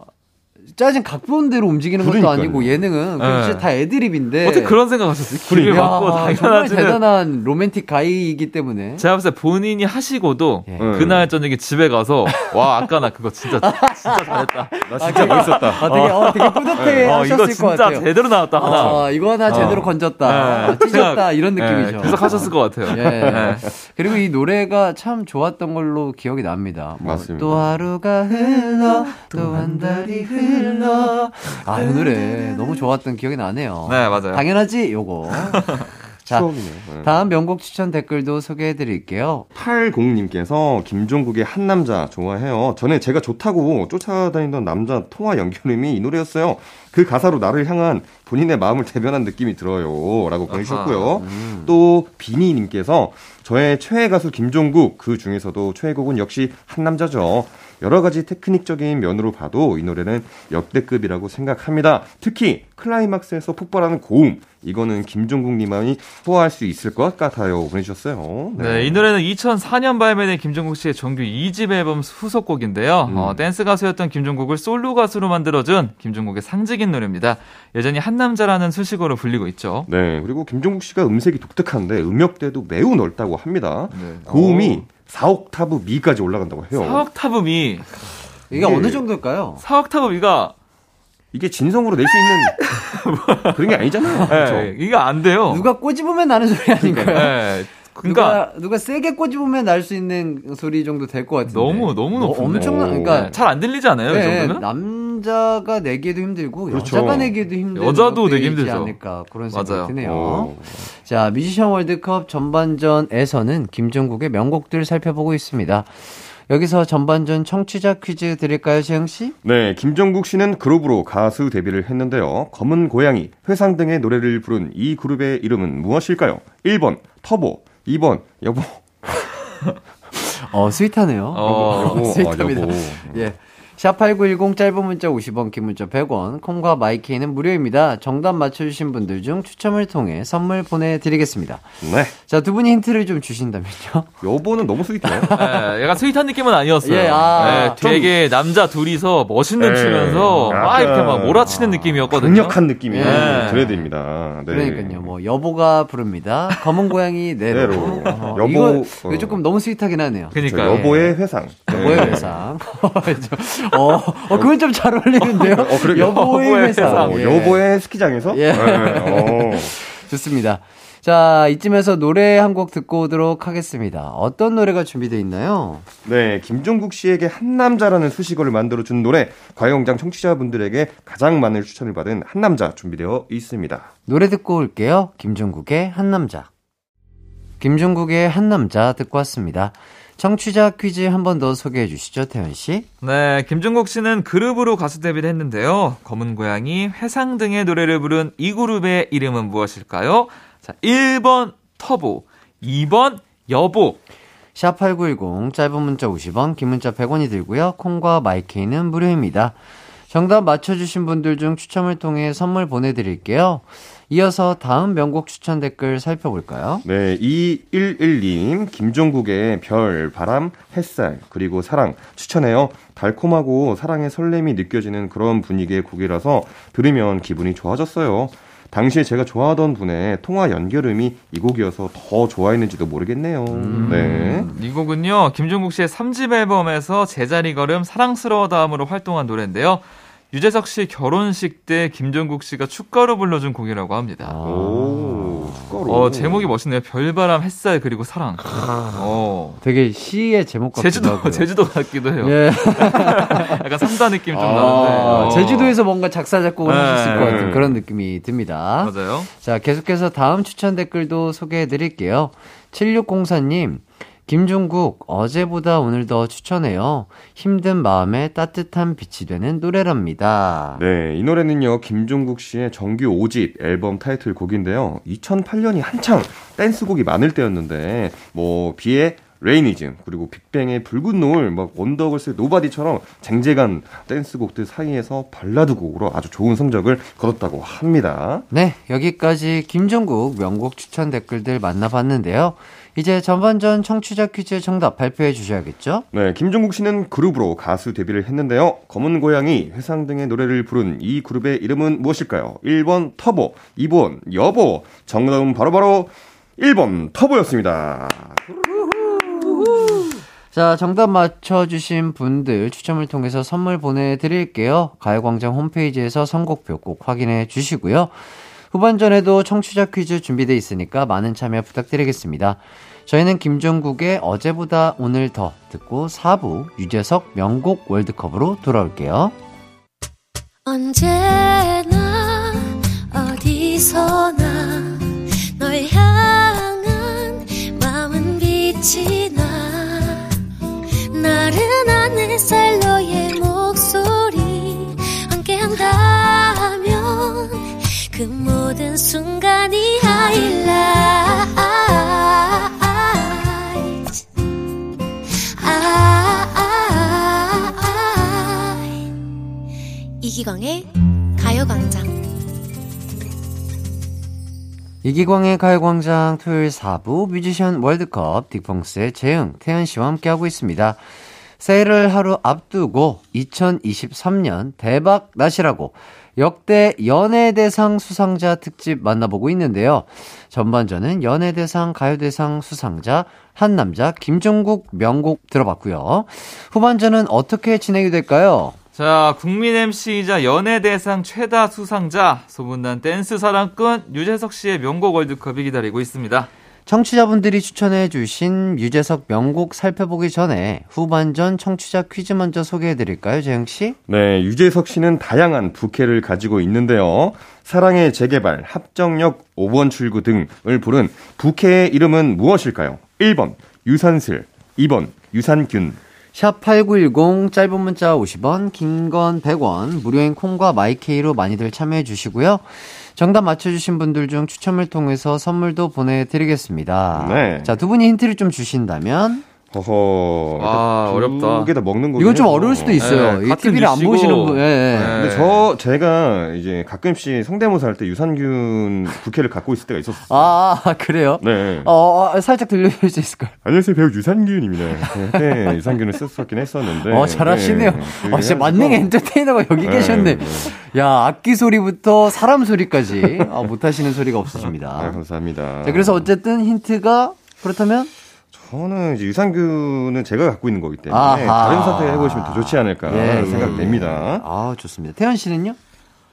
짜진 각본 대로 움직이는 것도 그러니까요. 아니고 예능은 네. 진짜 다 애드립인데. 어떻게 그런 생각하셨어요? 길을 야, 막고 정말 당연하지는 대단한 로맨틱 가이이기 때문에. 제가 봤을 때 본인이 하시고도 예. 그날 저녁에 집에 가서 와 아까 나 그거 진짜 진짜 잘했다. 나 진짜 멋있었다. 아, 되게, 어, 되게 뿌듯해 어, 하셨을 이거 것 진짜 같아요. 제대로 나왔다 하나. 아, 이거 하나 제대로 건졌다. 네. 찢었다. 이런 네, 느낌이죠. 계속 하셨을 것 같아요. 예. 네. 그리고 이 노래가 참 좋았던 걸로 기억이 납니다. 뭐 맞습니다. 또 하루가 흘러, 또 한 달이 흘러. 아, 이 노래 너무 좋았던 기억이 나네요. 네, 맞아요. 당연하지, 요거. 자, 추억이네요. 네. 다음 명곡 추천 댓글도 소개해 드릴게요. 80님께서 김종국의 한 남자 좋아해요. 전에 제가 좋다고 쫓아다니던 남자 통화 연결음이 이 노래였어요. 그 가사로 나를 향한 본인의 마음을 대변한 느낌이 들어요. 라고 보내주셨고요. 또 비니님께서 저의 최애 가수 김종국 그 중에서도 최애곡은 역시 한 남자죠. 여러 가지 테크닉적인 면으로 봐도 이 노래는 역대급이라고 생각합니다. 특히 클라이막스에서 폭발하는 고음 이거는 김종국님만이 소화할 수 있을 것 같아요. 보내주셨어요. 네, 이 노래는 2004년 발매된 김종국 씨의 정규 2집 앨범 후속곡인데요. 음. 어, 댄스 가수였던 김종국을 솔로 가수로 만들어준 김종국의 상징인 노래입니다. 여전히 한 남자라는 수식어로 불리고 있죠. 네, 그리고 김종국 씨가 음색이 독특한데 음역대도 매우 넓다고 합니다. 네. 고음이 4옥타브 미까지 올라간다고 해요. 4옥타브 미, 이게 어느 정도일까요? 4옥타브 미가 이게 진성으로 낼 수 있는 그런 게 아니잖아요. 그렇죠? 네, 이거 안 돼요. 누가 꼬집으면 나는 소리 아닌가요? 네, 그러니까 누가, 누가 세게 꼬집으면 날 수 있는 소리 정도 될 것 같은데. 너무 너무 뭐 높은데. 엄청난, 오. 그러니까 잘 안 들리지 않아요? 네, 이 정도면? 남자가 내기에도 힘들고 그렇죠. 여자가 내기에도 힘든 여자도 내기 힘들죠. 않을까 그런 생각이 맞아요. 드네요. 오. 자, 뮤지션 월드컵 전반전에서는 김종국의 명곡들 살펴보고 있습니다. 여기서 전반전 청취자 퀴즈 드릴까요, 지영 씨? 네, 김종국 씨는 그룹으로 가수 데뷔를 했는데요. 검은 고양이, 회상 등의 노래를 부른 이 그룹의 이름은 무엇일까요? 1번 터보, 2번 여보. 어, sweet하네요. 어, 여보, 아, sweet합니다. 여보. 예. 샵8910 짧은 문자 50원, 긴 문자 100원, 콩과 마이케이는 무료입니다. 정답 맞춰주신 분들 중 추첨을 통해 선물 보내드리겠습니다. 네, 자, 두 분이 힌트를 좀 주신다면요? 여보는 너무 스윗해요. 네, 약간 sweet한 느낌은 아니었어요. 예, 아, 네, 되게 남자 둘이서 멋있는 네, 추면서 막 이렇게 막 몰아치는 느낌이었거든요. 강력한 느낌이 예. 들어야 됩니다. 네. 그러니까요. 뭐 여보가 부릅니다. 검은 고양이 네로. 네로. 어, 여보, 이거, 어. 이거 조금 너무 sweet하긴 하네요. 저 그러니까요. 여보의 회상. 여보의 네. 회상. 어, 어, 그건 좀 잘 어울리는데요. 어, 그러게요. 여보의. 어, 예. 여보의 스키장에서? 예. 네, 어. 좋습니다. 자, 이쯤에서 노래 한 곡 듣고 오도록 하겠습니다. 어떤 노래가 준비되어 있나요? 네, 김종국 씨에게 한 남자라는 수식어를 만들어 준 노래, 과영장 청취자분들에게 가장 많은 추천을 받은 한 남자 준비되어 있습니다. 노래 듣고 올게요. 김종국의 한 남자. 김종국의 한 남자 듣고 왔습니다. 청취자 퀴즈 한 번 더 소개해 주시죠, 태현 씨. 네, 김종국 씨는 그룹으로 가수 데뷔를 했는데요. 검은 고양이, 회상 등의 노래를 부른 이 그룹의 이름은 무엇일까요? 자, 1번 터보, 2번 여보. 샵8910 짧은 문자 50원, 긴 문자 100원이 들고요. 콩과 마이케이는 무료입니다. 정답 맞춰주신 분들 중 추첨을 통해 선물 보내드릴게요. 이어서 다음 명곡 추천 댓글 살펴볼까요? 네, 211님, 김종국의 별, 바람, 햇살, 그리고 사랑 추천해요. 달콤하고 사랑의 설렘이 느껴지는 그런 분위기의 곡이라서 들으면 기분이 좋아졌어요. 당시에 제가 좋아하던 분의 통화 연결음이 이 곡이어서 더 좋아했는지도 모르겠네요. 네. 이 곡은요, 김종국 씨의 3집 앨범에서 제자리 걸음 사랑스러워 다음으로 활동한 노래인데요. 유재석 씨 결혼식 때 김종국 씨가 축가로 불러준 곡이라고 합니다. 오, 축가로. 어, 제목이 멋있네요. 별바람, 햇살, 그리고 사랑. 어. 되게 시의 제목 같기도 제주도, 하고요. 제주도 같기도 해요. 예. 약간 삼다 느낌 좀 아, 나는데. 어. 제주도에서 뭔가 작사, 작곡을 네. 하셨을 것 같은 그런 느낌이 듭니다. 맞아요. 자, 계속해서 다음 추천 댓글도 소개해 드릴게요. 7604님, 김종국, 어제보다 오늘 더 추천해요. 힘든 마음에 따뜻한 빛이 되는 노래랍니다. 네, 이 노래는요, 김종국 씨의 정규 5집 앨범 타이틀곡인데요. 2008년이 한창 댄스곡이 많을 때였는데, 뭐, 비의 Rainism, 그리고 빅뱅의 붉은 노을, 막 원더걸스의 Nobody처럼 쟁쟁한 댄스곡들 사이에서 발라드 곡으로 아주 좋은 성적을 거뒀다고 합니다. 네, 여기까지 김종국 명곡 추천 댓글들 만나봤는데요. 이제 전반전 청취자 퀴즈 정답 발표해 주셔야겠죠? 네, 김종국 씨는 그룹으로 가수 데뷔를 했는데요. 검은 고양이, 회상 등의 노래를 부른 이 그룹의 이름은 무엇일까요? 1번 터보, 2번 여보. 정답은 바로바로 1번 터보였습니다. 자, 정답 맞춰주신 분들 추첨을 통해서 선물 보내드릴게요. 가요광장 홈페이지에서 선곡표 꼭 확인해 주시고요. 후반전에도 청취자 퀴즈 준비돼 있으니까 많은 참여 부탁드리겠습니다. 저희는 김종국의 어제보다 오늘 더 듣고 4부 유재석 명곡 월드컵으로 돌아올게요. 언제나 어디서나 널 향한 마음은 빛이 나 나른한 햇살 너의 목소 그 모든 순간이 하이라이트 이기광의 가요광장. 이기광의 가요광장 토요일 4부 뮤지션 월드컵 딕펑스의 재흥, 태연 씨와 함께하고 있습니다. 새해를 하루 앞두고 2023년 대박 나시라고 역대 연예대상 수상자 특집 만나보고 있는데요. 전반전은 연예대상, 가요대상 수상자 한 남자 김종국 명곡 들어봤고요. 후반전은 어떻게 진행이 될까요? 자, 국민 MC이자 연예대상 최다 수상자, 소문난 댄스 사랑꾼 유재석 씨의 명곡 월드컵이 기다리고 있습니다. 청취자분들이 추천해 주신 유재석 명곡 살펴보기 전에 후반전 청취자 퀴즈 먼저 소개해 드릴까요, 재영 씨? 네, 유재석 씨는 다양한 부캐를 가지고 있는데요. 사랑의 재개발, 합정역 5번 출구 등을 부른 부캐의 이름은 무엇일까요? 1번 유산슬, 2번 유산균, 샵8910 짧은 문자 50원, 긴 건 100원, 무료인 콩과 마이케이로 많이들 참여해 주시고요. 정답 맞춰주신 분들 중 추첨을 통해서 선물도 보내드리겠습니다. 네. 자, 두 분이 힌트를 좀 주신다면? 허허. 아, 어렵다. 두개다 먹는 거. 이건 좀 어려울 수도 있어요. 네, 이 같은 TV를 안. 보시는 분, 예, 예. 네. 근데 저 제가 이제 가끔씩 성대모사 할 때 유산균 부캐를 갖고 있을 때가 있었어요. 아, 아, 그래요? 네. 어, 어, 살짝 들려줄 수 있을까요? 안녕하세요 배우 유산균입니다. 네, 유산균을 썼었긴 했었는데. 어, 잘하시네요. 네, 어, 진짜 만능 엔터테이너가 여기 네, 계셨네. 네. 야, 악기 소리부터 사람 소리까지. 아, 못 하시는 소리가 아, 없으십니다. 감사합니다. 자, 그래서 어쨌든 힌트가 그렇다면? 저는 이제 유산균은 제가 갖고 있는 거기 때문에 아하. 다른 선택을 해보시면 더 좋지 않을까 예, 예, 생각됩니다. 아, 좋습니다. 태연 씨는요?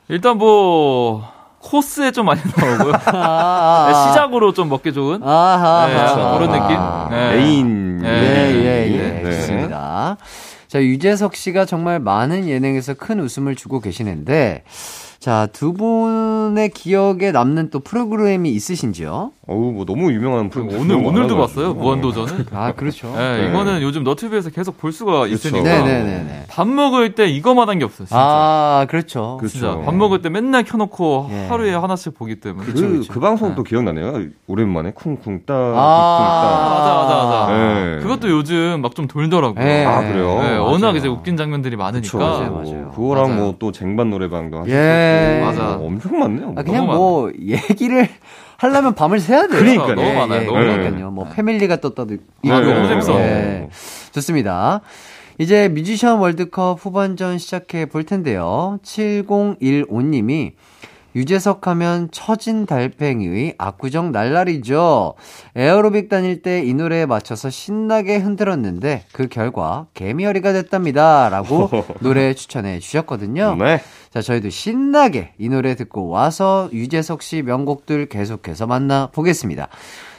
일단 뭐, 코스에 좀 많이 나오고요. 아, 네, 시작으로 좀 먹기 좋은. 아하. 네, 아하. 그런 느낌? 아, 네. 메인. 네, 예, 예, 예. 네. 좋습니다. 자, 유재석 씨가 정말 많은 예능에서 큰 웃음을 주고 계시는데, 자, 두 분의 기억에 남는 또 프로그램이 있으신지요? 어우, 뭐 너무 유명한 프로그램. 오늘, 오늘도 많아가지고. 봤어요. 무한도전을. 아, 그렇죠. 네, 네. 이거는 요즘 너튜브에서 계속 볼 수가 있으니까. 네네네네. 밥 먹을 때 이거만 한 게 없어요. 진짜. 아, 그렇죠. 그렇죠. 진짜 밥 먹을 때 맨날 켜 놓고 예. 하루에 하나씩 보기 때문에. 그, 그쵸, 그쵸. 그 방송도 기억나네요. 오랜만에 쿵쿵 따, 아, 맞아, 맞아, 맞아. 네. 그것도 요즘 막 좀 돌더라고요. 네. 아, 그래요? 네, 맞아요. 워낙 이제 웃긴 장면들이 많으니까. 맞아요, 맞아요. 그거랑. 뭐 또 쟁반 노래방도 하셨고. 예. 맞아. 엄청 많네요. 아, 그냥 뭐, 얘기를 하려면 밤을 새야 돼요. 그러니까요. 너무 많아요, 너무 그러니까요. 뭐, 패밀리가 떴다도 있고. 아, 너무 재밌어. 예. 좋습니다. 이제 뮤지션 월드컵 후반전 시작해 볼 텐데요. 7015님이 유재석 하면 처진 달팽이의 압구정 날라리죠. 에어로빅 다닐 때 이 노래에 맞춰서 신나게 흔들었는데 그 결과 개미어리가 됐답니다. 라고 노래 추천해 주셨거든요. 네. 자, 저희도 신나게 이 노래 듣고 와서 유재석 씨 명곡들 계속해서 만나보겠습니다.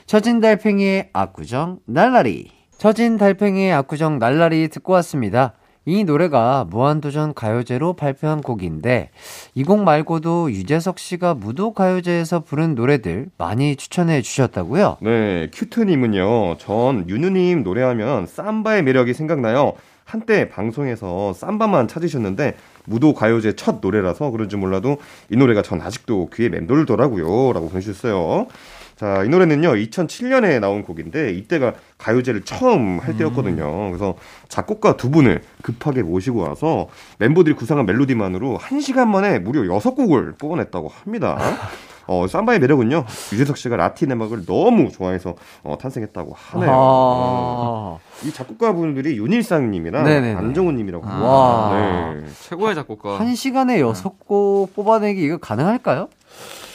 처진 달팽이의 압구정 날라리. 처진 달팽이의 압구정 날라리 듣고 왔습니다. 이 노래가 무한도전 가요제로 발표한 곡인데 이 곡 말고도 유재석 씨가 무도 가요제에서 부른 노래들 많이 추천해 주셨다고요? 네, 큐트님은요, 전 윤우님 노래하면 삼바의 매력이 생각나요. 한때 방송에서 삼바만 찾으셨는데, 무도 가요제 첫 노래라서 그런지 몰라도 이 노래가 전 아직도 귀에 맴돌더라고요. 라고 보내주셨어요. 자, 이 노래는요, 2007년에 나온 곡인데, 이때가 가요제를 처음 할 때였거든요. 그래서 작곡가 두 분을 급하게 모시고 와서 멤버들이 구상한 멜로디만으로 한시간 만에 무려 여섯 곡을 뽑아냈다고 합니다. 어, 삼바의 매력은요, 유재석 씨가 라틴 음악을 너무 좋아해서 어, 탄생했다고 하네요. 아. 이 작곡가 분들이 윤일상님이랑. 안정훈님이라고 합니다. 와. 네. 최고의 작곡가. 한 시간에 여섯 곡 뽑아내기 이거 가능할까요?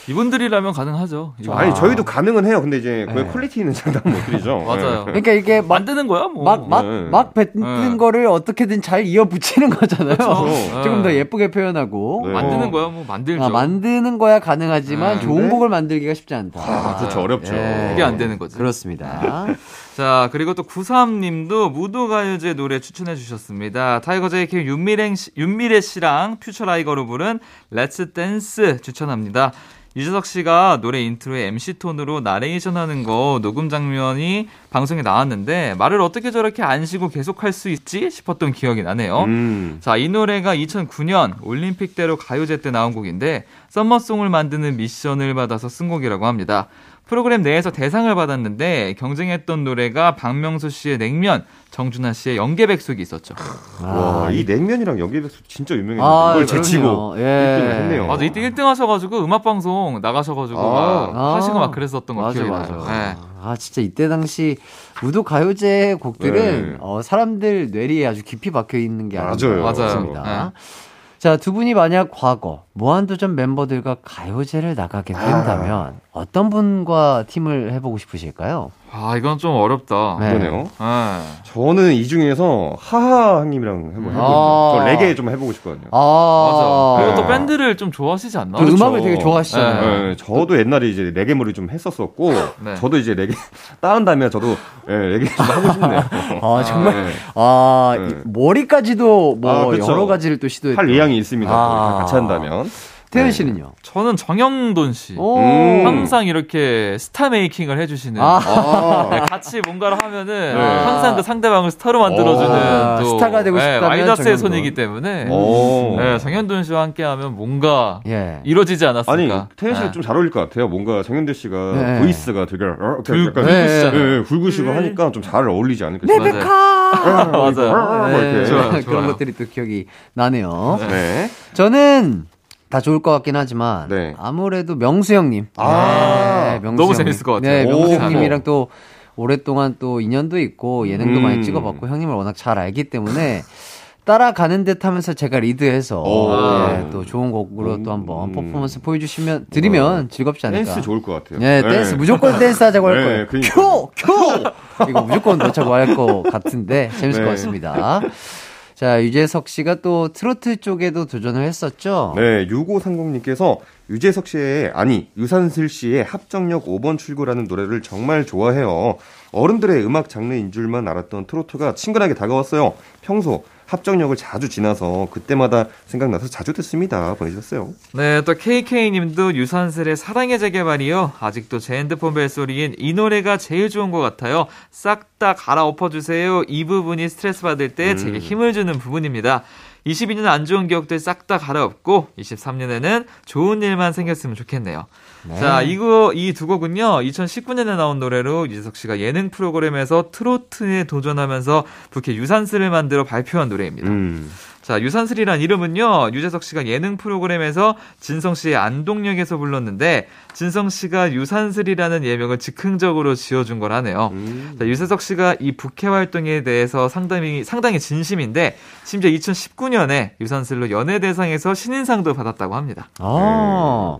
이분들이라면 가능하죠. 이거. 아니 저희도 가능은 해요. 근데 이제 그 네. 퀄리티 있는 장담 못 드리죠. 맞아요. 네. 그러니까 이게 막, 만드는 거야, 뭐. 막, 막, 네. 막 뱉는 네. 거를 어떻게든 잘 이어 붙이는 거잖아요. 그렇죠. 조금 더 네. 예쁘게 표현하고. 네. 만드는 어, 거야, 뭐 만들죠. 아, 만드는 거야 가능하지만 네. 좋은 네. 곡을 만들기가 쉽지 않다. 아, 그렇죠. 어렵죠. 예. 그게 안 되는 거지. 그렇습니다. 자, 그리고 또 93님도 무도가요제 노래 추천해 주셨습니다. 타이거 JK 윤미래, 씨, 윤미래 씨랑 퓨처 라이거로 부른 Let's Dance 추천합니다. 유재석 씨가 노래 intro에 MC 톤으로 나레이션 하는 거 녹음 장면이 방송에 나왔는데 말을 어떻게 저렇게 안 쉬고 계속 할 수 있지 싶었던 기억이 나네요. 음. 자, 이 노래가 2009년 올림픽대로 가요제 때 나온 곡인데 summer song을 만드는 미션을 받아서 쓴 곡이라고 합니다. 프로그램 내에서 대상을 받았는데 경쟁했던 노래가 박명수 씨의 냉면, 정준하 씨의 연계백숙이 있었죠. 와, 이 냉면이랑 연계백숙 진짜 유명했는데 아, 이걸 제치고. 예. 1등을 했네요. 맞아, 이때 1등 하셔가지고 음악방송 나가셔가지고 아. 막 하시고 막 그랬었던 거 맞아, 기억이 맞아. 나요. 네. 아, 진짜 이때 당시 무도 가요제 곡들은 네. 어, 사람들 뇌리에 아주 깊이 박혀 있는 게 아닌가 맞아요. 맞아요. 싶습니다. 네. 자, 두 분이 만약 과거 무한도전 멤버들과 가요제를 나가게 아. 된다면 어떤 분과 팀을 해보고 싶으실까요? 아, 이건 좀 어렵다. 네. 그러네요. 네. 저는 이 중에서 하하님이랑 해보- 해보고 아. 저 레게 좀 해보고 싶거든요. 아, 맞아. 그리고 또 네. 밴드를 좀 좋아하시지 않나? 그 그렇죠. 음악을 되게 좋아하시잖아요. 네, 저도 옛날에 이제 레게머리를 좀 했었었고, 네. 저도 이제 레게 다운다면 저도 예, 레게 좀 하고 싶네요. 아, 정말. 네. 아, 네. 이 머리까지도 뭐 아, 그쵸. 여러 가지를 또 시도했고. 할 의향이 있습니다. 아. 같이 한다면. 태현 네. 씨는요? 저는 정형돈 씨. 오. 음. 항상 이렇게 star making을 해주시는. 아. 아, 같이 뭔가를 하면은 네. 항상 그 상대방을 스타로 만들어주는 아, 또 스타가 되고 네, 싶다면 마이더스의. 손이기 때문에 오. 네, 정형돈 씨와 함께하면 뭔가 예. 이루어지지 아니, 않았을까. 태현 씨가 네. 좀잘 어울릴 것 같아요. 뭔가 정형돈 씨가 네. 보이스가 되게 어, 굵- 약간 굵으시잖아요. 예, 예, 굵으시고 하니까 좀 잘 어울리지 않을까 네, 싶어요. 맞아요. 맞아요. 뭐 네, 이렇게. 좋아요, 그런. 것들이 또 기억이 나네요. 네. 저는 다 좋을 것 같긴 하지만 네. 아무래도 명수 형님. 아, 네, 명수 너무 형님. 재밌을 것 같아요. 네, 오. 명수 형님이랑 또 오랫동안 또 인연도 있고 예능도 음. 많이 찍어봤고 형님을 워낙 잘 알기 때문에 따라가는 듯 하면서 제가 리드해서 오. 네, 또 좋은 곡으로 또 한번 음. 퍼포먼스 보여주시면 드리면 즐겁지 않을까. 댄스 좋을 것 같아요. 네, 댄스 무조건 댄스 하자고 할 네, 거예요. 그러니까요. 큐! 큐! 이거 무조건 넣자고 할 것 같은데 재밌을 네. 것 같습니다. 자, 유재석 씨가 또 트로트 쪽에도 도전을 했었죠. 네, 6530님께서 유재석 씨의, 아니, 유산슬 씨의 합정역 5번 출구라는 노래를 정말 좋아해요. 어른들의 음악 장르인 줄만 알았던 트로트가 친근하게 다가왔어요. 평소 합정역을 자주 지나서 그때마다 생각나서 자주 듣습니다. 보내주셨어요. 네, 또 KK님도 유산슬의 사랑의 재개발이요. 아직도 제 핸드폰 벨소리인 이 노래가 제일 좋은 것 같아요. 싹 다 갈아엎어주세요. 이 부분이 스트레스 받을 때 제게 힘을 주는 부분입니다. 22년 안 좋은 기억들 싹 다 갈아엎고 23년에는 좋은 일만 생겼으면 좋겠네요. 자, 이거 이 두 곡은요. 2019년에 나온 노래로 유재석 씨가 예능 프로그램에서 트로트에 도전하면서 부캐 유산슬을 만들어 발표한 노래입니다. 음. 자, 유산슬이란 이름은요, 유재석 씨가 예능 프로그램에서 진성 씨의 안동역에서 불렀는데, 진성 씨가 유산슬이라는 예명을 즉흥적으로 지어준 거라네요. 음. 자, 유재석 씨가 이 부캐 활동에 대해서 상당히, 상당히 진심인데, 심지어 2019년에 유산슬로 연예대상에서 신인상도 받았다고 합니다. 아.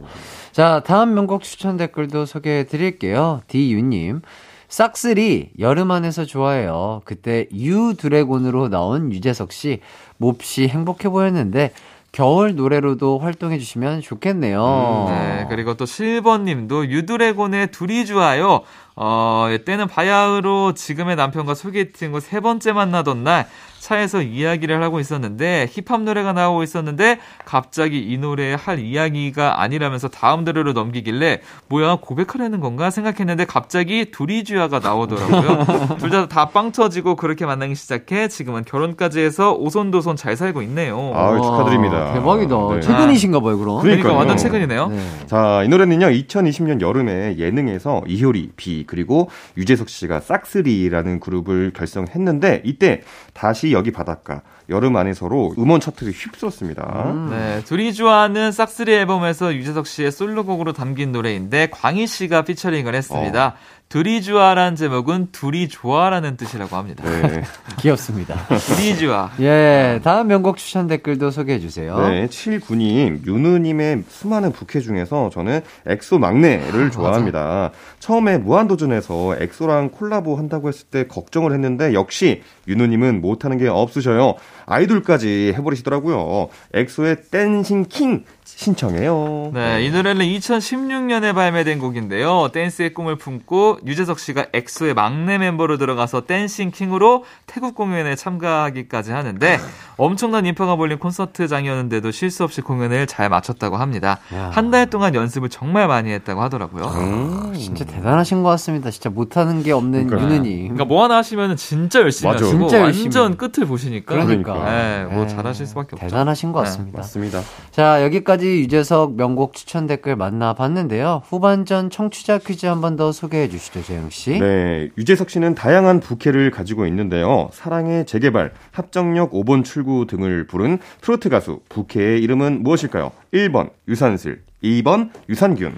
자, 다음 명곡 추천 댓글도 소개해 드릴게요. 디유님. 싹쓸이 여름 안에서 좋아해요. 그때 유 드래곤으로 나온 유재석 씨 몹시 행복해 보였는데 겨울 노래로도 활동해 주시면 좋겠네요. 네, 그리고 또 실버님도 유드래곤의 둘이 좋아요. 어, 때는 바야흐로 지금의 남편과 소개팅 후 세 번째 만나던 날 차에서 이야기를 하고 있었는데 힙합 노래가 나오고 있었는데 갑자기 이 노래에 할 이야기가 아니라면서 다음 노래로 넘기길래 뭐야 고백하려는 건가 생각했는데 갑자기 두리주야가 나오더라고요. 둘 다 다 빵 터지고 그렇게 만나기 시작해 지금은 결혼까지 해서 오손도손 잘 살고 있네요. 아, 축하드립니다. 와, 대박이다. 네. 최근이신가 봐요, 그럼. 그러니까 그러니까요. 완전 최근이네요. 네. 자, 이 노래는요, 2020년 여름에 예능에서 이효리, 비, 그리고 유재석 씨가 싹스리라는 그룹을 결성했는데, 이때 다시 여기 바닷가, 여름 안에서로 음원 차트를 휩쓸었습니다. 네, 두리쥬와라는 싹쓰리 앨범에서 유재석 씨의 솔로곡으로 담긴 노래인데 광희 씨가 피처링을 했습니다. 두리쥬와라는 제목은 둘이 좋아라는 뜻이라고 합니다. 네. 귀엽습니다. 둘이 좋아. 예, 다음 명곡 추천 댓글도 소개해 주세요. 네, 79님, 유느님의 수많은 부캐 중에서 저는 엑소 막내를 좋아합니다. 처음에 무한도전에서 엑소랑 콜라보 한다고 했을 때 걱정을 했는데 역시 유느님은 못하는 게 없으셔요. 아이돌까지 해버리시더라고요. 엑소의 Dancing King 신청해요. 네, 이 노래는 2016년에 발매된 곡인데요. 댄스의 꿈을 품고 유재석 씨가 엑소의 막내 멤버로 들어가서 Dancing King으로 태국 공연에 참가하기까지 하는데 엄청난 인파가 몰린 콘서트장이었는데도 실수 없이 공연을 잘 마쳤다고 합니다. 야. 한달 동안 연습을 정말 많이 했다고 하더라고요. 음. 진짜 대단하신 것 같습니다. 진짜 못하는 게 없는 그러니까요. 유느님. 그러니까 뭐 하나 하시면 진짜 열심히 맞아. 하시고 진짜 열심히. 완전 끝을 보시니까 그러니까. 네, 뭐 예, 잘하실 수밖에 없죠. 대단하신 것 네, 같습니다. 맞습니다. 자, 여기까지 유재석 명곡 추천 댓글 만나봤는데요. 후반전 청취자 퀴즈 한 번 더 소개해 주시죠, 재영 씨. 네, 유재석 씨는 다양한 부캐를 가지고 있는데요. 사랑의 재개발, 합정역 5번 출구 등을 부른 트로트 가수 부캐의 이름은 무엇일까요? 1번 유산슬, 2번 유산균.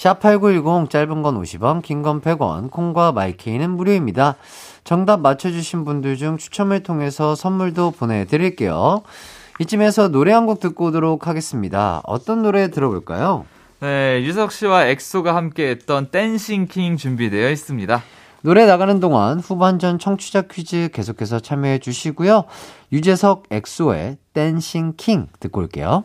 샵8910 짧은 건 50원, 긴 건 100원, 콩과 마이케이는 무료입니다. 정답 맞춰주신 분들 중 추첨을 통해서 선물도 보내드릴게요. 이쯤에서 노래 한 곡 듣고 오도록 하겠습니다. 어떤 노래 들어볼까요? 네, 유재석 씨와 엑소가 함께 했던 Dancing King 준비되어 있습니다. 노래 나가는 동안 후반전 청취자 퀴즈 계속해서 참여해 주시고요. 유재석 엑소의 Dancing King 듣고 올게요.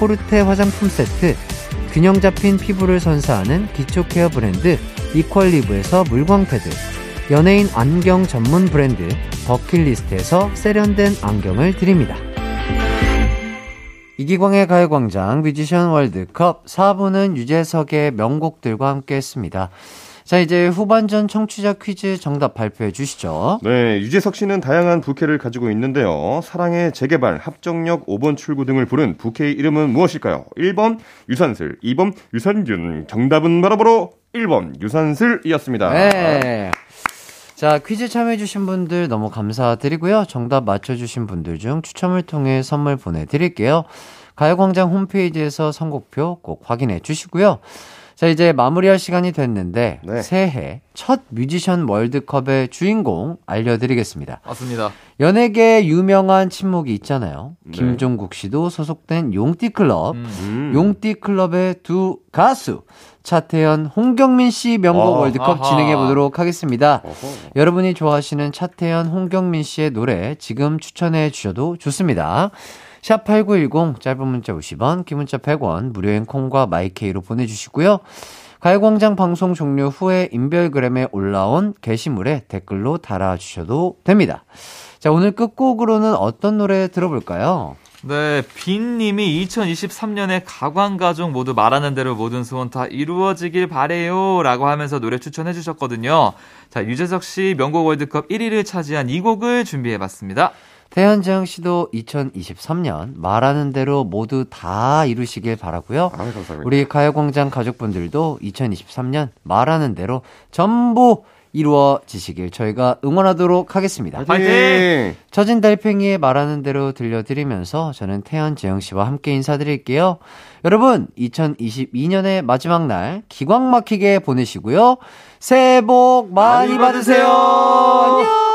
코르테 화장품 세트, 균형 잡힌 피부를 선사하는 기초 케어 브랜드 이퀄리브에서 물광 패드, 연예인 안경 전문 브랜드 버킷리스트에서 세련된 안경을 드립니다. 이기광의 가요광장 뮤지션 월드컵 4부는 유재석의 명곡들과 함께 했습니다. 자, 이제 후반전 청취자 퀴즈 정답 발표해 주시죠. 네, 유재석 씨는 다양한 부캐를 가지고 있는데요. 사랑의 재개발, 합정역 5번 출구 등을 부른 부캐의 이름은 무엇일까요? 1번 유산슬, 2번 유산균. 정답은 바로바로 1번 유산슬이었습니다. 네. 자, 퀴즈 참여해주신 분들 너무 감사드리고요. 정답 맞춰주신 분들 중 추첨을 통해 선물 보내드릴게요. 가요광장 홈페이지에서 선곡표 꼭 확인해 주시고요. 자, 이제 마무리할 시간이 됐는데, 네. 새해 첫 뮤지션 월드컵의 주인공 알려드리겠습니다. 맞습니다. 연예계 유명한 친목이 있잖아요. 네. 김종국 씨도 소속된 용띠클럽. 음. 음. 용띠클럽의 두 가수 차태현, 홍경민 씨 명곡 어, 월드컵 아하. 진행해 보도록 하겠습니다. 어허. 여러분이 좋아하시는 차태현, 홍경민 씨의 노래 지금 추천해 주셔도 좋습니다. 샵8910 짧은 문자 50원, 긴 문자 100원, 무료인 콩과 마이케이로 보내주시고요. 가요광장 방송 종료 후에 인별그램에 올라온 게시물에 댓글로 달아주셔도 됩니다. 자, 오늘 끝곡으로는 어떤 노래 들어볼까요? 네, 빈님이 2023년에 가광가족 모두 말하는 대로 모든 소원 다 이루어지길 바래요. 라고 하면서 노래 추천해 주셨거든요. 자, 유재석 씨 명곡 월드컵 1위를 차지한 이 곡을 준비해 봤습니다. 태현정 씨도 2023년 말하는 대로 모두 다 이루시길 바라고요. 아, 감사합니다. 우리 가요광장 가족분들도 2023년 말하는 대로 전부 이루어지시길 저희가 응원하도록 하겠습니다. 파이팅! 처진 달팽이의 말하는 대로 들려드리면서 저는 태연 재영 씨와 함께 인사드릴게요. 여러분, 2022년의 마지막 날 기광 막히게 보내시고요. 새해 복 많이 받으세요.